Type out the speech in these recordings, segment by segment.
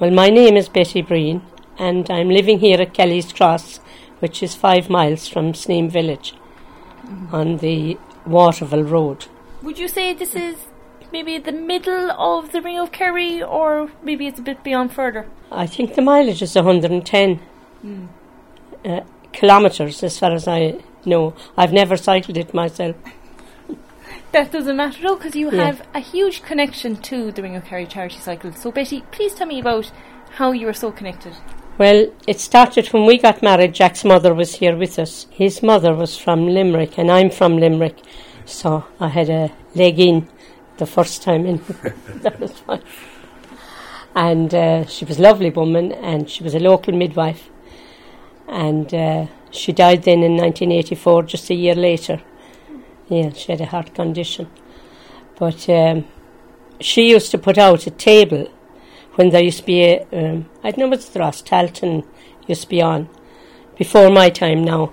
Well, my name is Betty Breen, and I'm living here at Kelly's Cross, which is five miles from Sneem Village on the Waterville Road. Would you say this is maybe the middle of the Ring of Kerry, or maybe it's a bit beyond further? I think the mileage is 110 uh, kilometres, as far as I know. I've never cycled it myself. That doesn't matter though, because you Yeah. have a huge connection to the Ring of Kerry charity cycle. So, Betty, please tell me about how you are so connected. Well, it started when we got married. Jack's mother was here with us. His mother was from Limerick, and I'm from Limerick, so I had a leg in the first time in. that was fine. And uh, she was a lovely woman, and she was a local midwife. And uh, she died then in 1984, just a year later. Yeah, she had a heart condition. But um, she used to put out a table when there used to be a, um, I don't know what's the Rás Tailteann used to be on, before my time now.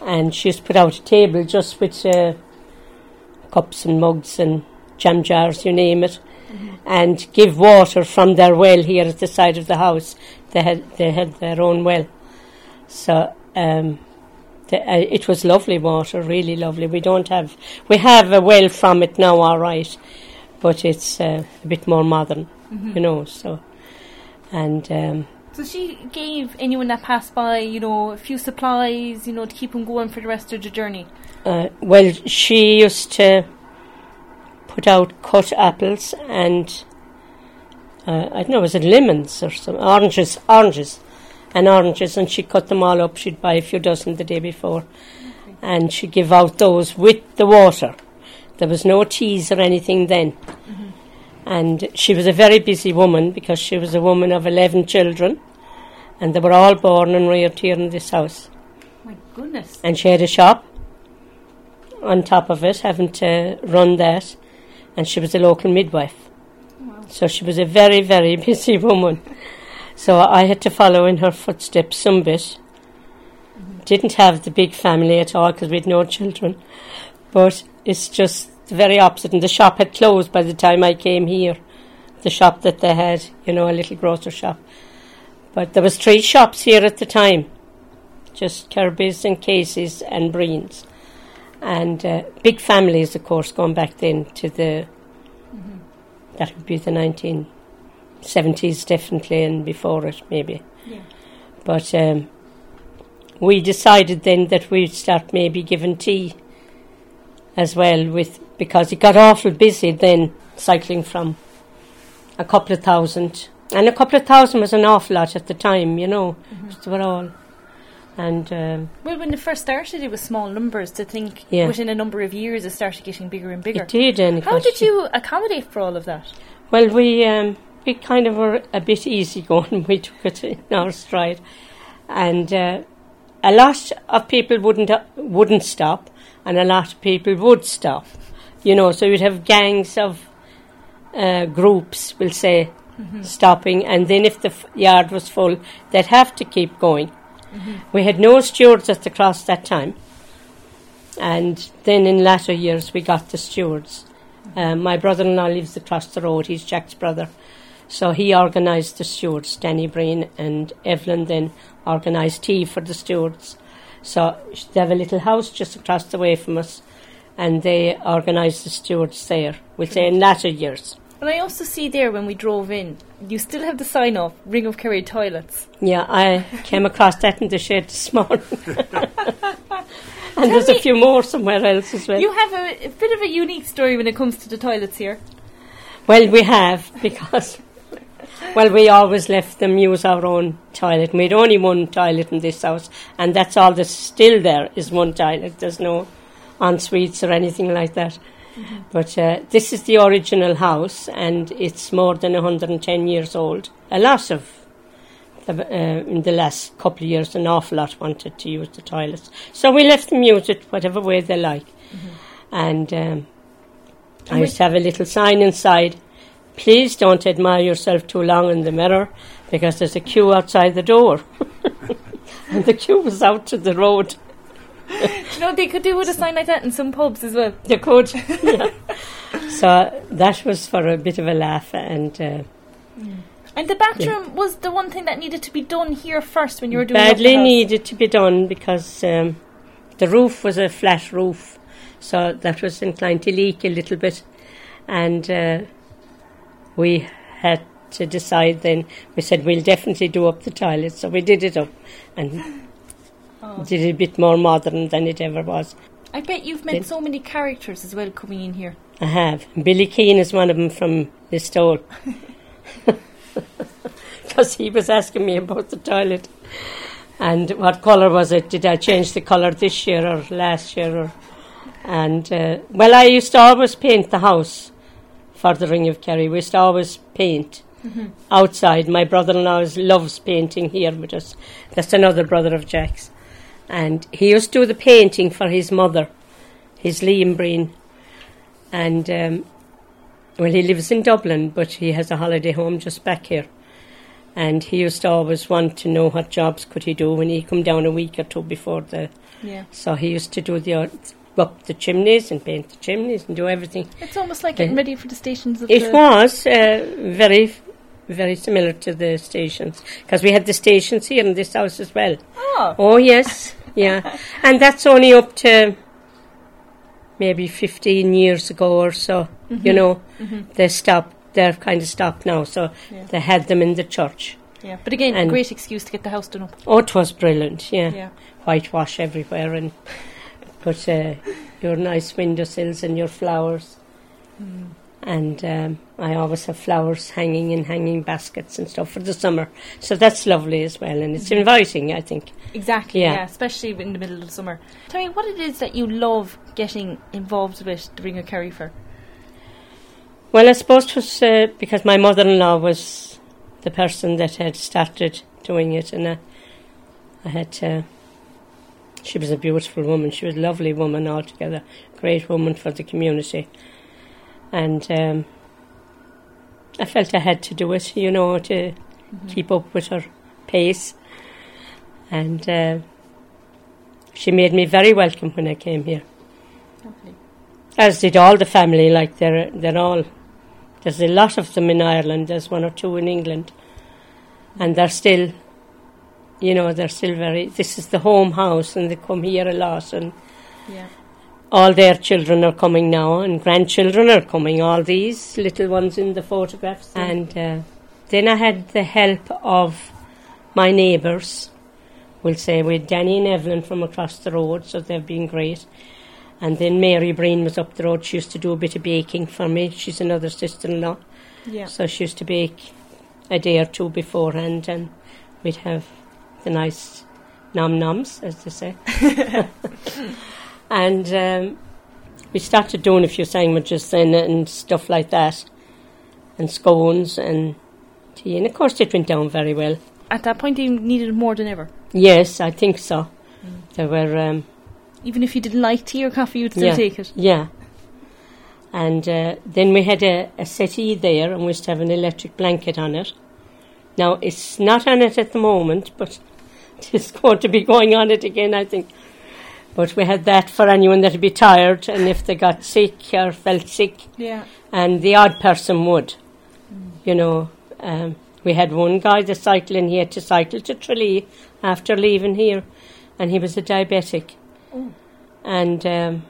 And she used to put out a table just with uh, cups and mugs and jam jars, you name it, and give water from their well here at the side of the house. They had, they had their own well. So um, the, uh, it was lovely water, really lovely. We don't have, we have a well from it now, all right, but it's uh, a bit more modern, you know. So, and um, So she gave anyone that passed by, you know, a few supplies, you know, to keep them going for the rest of the journey. uh, well, she used to put out cut apples and uh, I don't know, was it lemons or some oranges, oranges, and oranges, and she cut them all up. She'd buy a few dozen the day before, and she'd give out those with the water. There was no teas or anything then. Mm-hmm. And she was a very busy woman because she was a woman of 11 children, and they were all born and reared here in this house. My goodness. And she had a shop on top of it, having to run that, and she was a local midwife. So she was a very, very busy woman. So I had to follow in her footsteps some bit. Didn't have the big family at all because we had no children. But it's just the very opposite. And the shop had closed by the time I came here. The shop that they had, you know, a little grocer shop. But there was three shops here at the time. Just Kirby's and Casey's and Breen's. And uh, big families, of course, going back then to the, that would be the 1970s definitely and before it maybe. Yeah. But um, we decided then that we'd start maybe giving tea as well with because it got awful busy then cycling from a couple of thousand and a couple of thousand was an awful lot at the time you know they were all and um, Well, when it first started, it was small numbers. To think Yeah. within a number of years, it started getting bigger and bigger. it did and it How did you accommodate for all of that? Well, we um, we kind of were a bit easy going. We took it in our stride, and uh, a lot of people wouldn't uh, wouldn't stop, and a lot of people would stop. You know, so you'd have gangs of uh, groups, we'll say, stopping, and then if the f- yard was full, they'd have to keep going. We had no stewards at the cross that time, and then in latter years we got the stewards. Um, my brother-in-law lives across the road. He's Jack's brother, so he organised the stewards. Danny Breen and Evelyn then organised tea for the stewards. So they have a little house just across the way from us, and they organised the stewards there. We'll say in latter years. And I also see there when we drove in, you still have the sign off Ring of Kerry toilets. Yeah, I came across that in the shed this morning. and there's a few more somewhere else as well. You have a, a bit of a unique story when it comes to the toilets here. Well, we have because well, we always left them use our own toilet. We had only one toilet in this house, and that's all that's still there is one toilet. There's no en suites or anything like that. But uh, this is the original house, and it's more than 110 years old. A lot of the, uh, in the last couple of years, an awful lot wanted to use the toilets, so we left them use it whatever way they like. And um, I used to have a little sign inside please don't admire yourself too long in the mirror because there's a queue outside the door. and the queue was out to the road. You know, they could do with a sign like that in some pubs as well. They could. yeah. So that was for a bit of a laugh and uh, And the bathroom was the one thing that needed to be done here first when you were doing badly needed to be done because um, the roof was a flat roof, so that was inclined to leak a little bit, and uh, we had to decide. Then we said we'll definitely do up the toilet. so we did it up and Oh. did it a bit more modern than it ever was. I bet you've met Then- so many characters as well coming in here. I have. Billy Keane is one of them from Listowel. Because he was asking me about the toilet. And what colour was it? Did I change the colour this year or last year? Or, and, uh, well, I used to always paint the house for the Ring of Kerry. We used to always paint outside. My brother in law loves painting here with us. That's another brother of Jack's. And he used to do the painting for his mother, his Liam Breen and um, well, he lives in Dublin, but he has a holiday home just back here. And he used to always want to know what jobs could he do when he come down a week or two before the. Yeah. So he used to do the up the chimneys and paint the chimneys and do everything. It's almost like getting ready for the stations It the... was uh, very, very similar to the stations because we had the stations here in this house as well. Oh, Oh yes, yeah, and that's only up to maybe fifteen years ago or so. You know, they stopped. They're kind of stopped now. So Yeah. they had them in the church. yeah. But again, a And- great excuse to get the house done up. Oh, it was brilliant. Yeah, Yeah. whitewash everywhere and put uh, your nice windowsills and your flowers. And um, I always have flowers hanging in hanging baskets and stuff for the summer. So that's lovely as well, and it's inviting. I think. Exactly, Yeah. yeah. especially in the middle of summer. Tell me what it is that you love getting involved with the Ring of Kerry for. Well, I suppose it was uh, because my mother-in-law was the person that had started doing it, and I, I had to. She was a beautiful woman. She was a lovely woman altogether, great woman for the community, and um, I felt I had to do it, you know, to keep up with her pace, and uh, she made me very welcome when I came here Lovely. as did all the family. Like they're they're all there's a lot of them in Ireland. There's one or two in England, and they're still, you know, they're still very. This is the home house, and they come here a lot, and Yeah. all their children are coming now, and grandchildren are coming. All these little ones in the photographs, and uh, then I had the help of my neighbours. We'll say with Danny and Evelyn from across the road, so they've been great. And then Mary Breen was up the road. She used to do a bit of baking for me. She's another sister-in-law, Yeah. so she used to bake a day or two beforehand, and we'd have the nice num nums, as they say. and um, we started doing a few sandwiches then and stuff like that, and scones and tea. And of course, it went down very well. At that point, you needed more than ever. Yes, I think so. There were. Um, Even if you didn't like tea or coffee, you'd still Yeah. take it. Yeah. And uh, then we had a, a settee there, and we used to have an electric blanket on it. Now, it's not on it at the moment, but it's going to be going on it again, I think. But we had that for anyone that'd be tired, and if they got sick or felt sick, Yeah. and the odd person would. You know, um, we had one guy that's cycling, he had to cycle to Tralee after leaving here, and he was a diabetic. Oh. And um,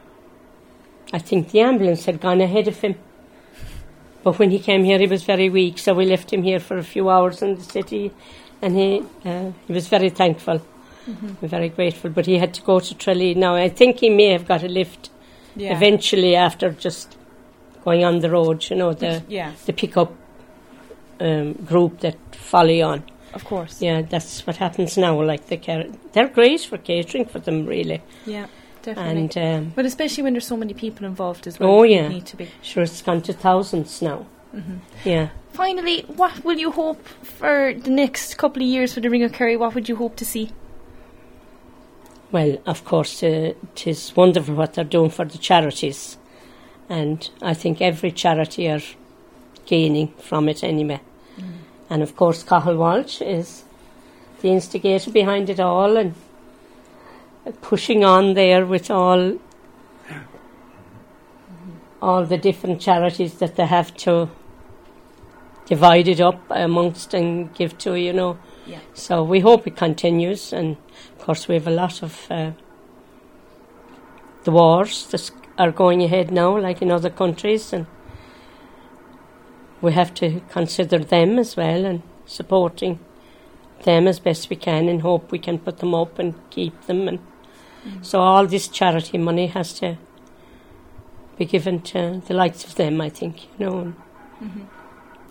I think the ambulance had gone ahead of him. But when he came here, he was very weak, so we left him here for a few hours in the city, and he uh, he was very thankful, very grateful. But he had to go to Tralee. Now I think he may have got a lift Yeah. eventually after just going on the road, you know, the Yeah, the pickup um, group that follow you on. of course. Yeah, that's what happens now. Like the car- they're great for catering for them, really. Yeah, definitely. And um, but especially when there's so many people involved as well. Oh, yeah. Need to be. sure, it's gone to thousands now. Mhm. Yeah. Finally, what will you hope for the next couple of years for the Ring of Kerry? What would you hope to see? Well, of course, uh, it is wonderful what they're doing for the charities, and I think every charity are gaining from it anyway. And of course, Cathal Walsh is the instigator behind it all, and pushing on there with all all the different charities that they have to divide it up amongst and give to, you know. Yeah. So we hope it continues, and of course we have a lot of uh, the wars that are going ahead now, like in other countries, and we have to consider them as well and supporting them as best we can, and hope we can put them up and keep them. And so all this charity money has to be given to the likes of them, I think, you know. Mhm.